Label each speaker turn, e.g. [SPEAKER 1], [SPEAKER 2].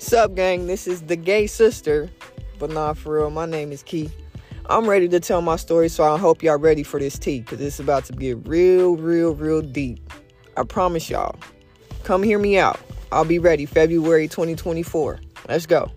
[SPEAKER 1] Sup, gang? This is the gay sister, but not for real. My name is Key. I'm ready to tell my story, so I hope y'all ready for this tea, because it's about to get real, real, real deep. I promise y'all. Come hear me out. I'll be ready February 2024. Let's go.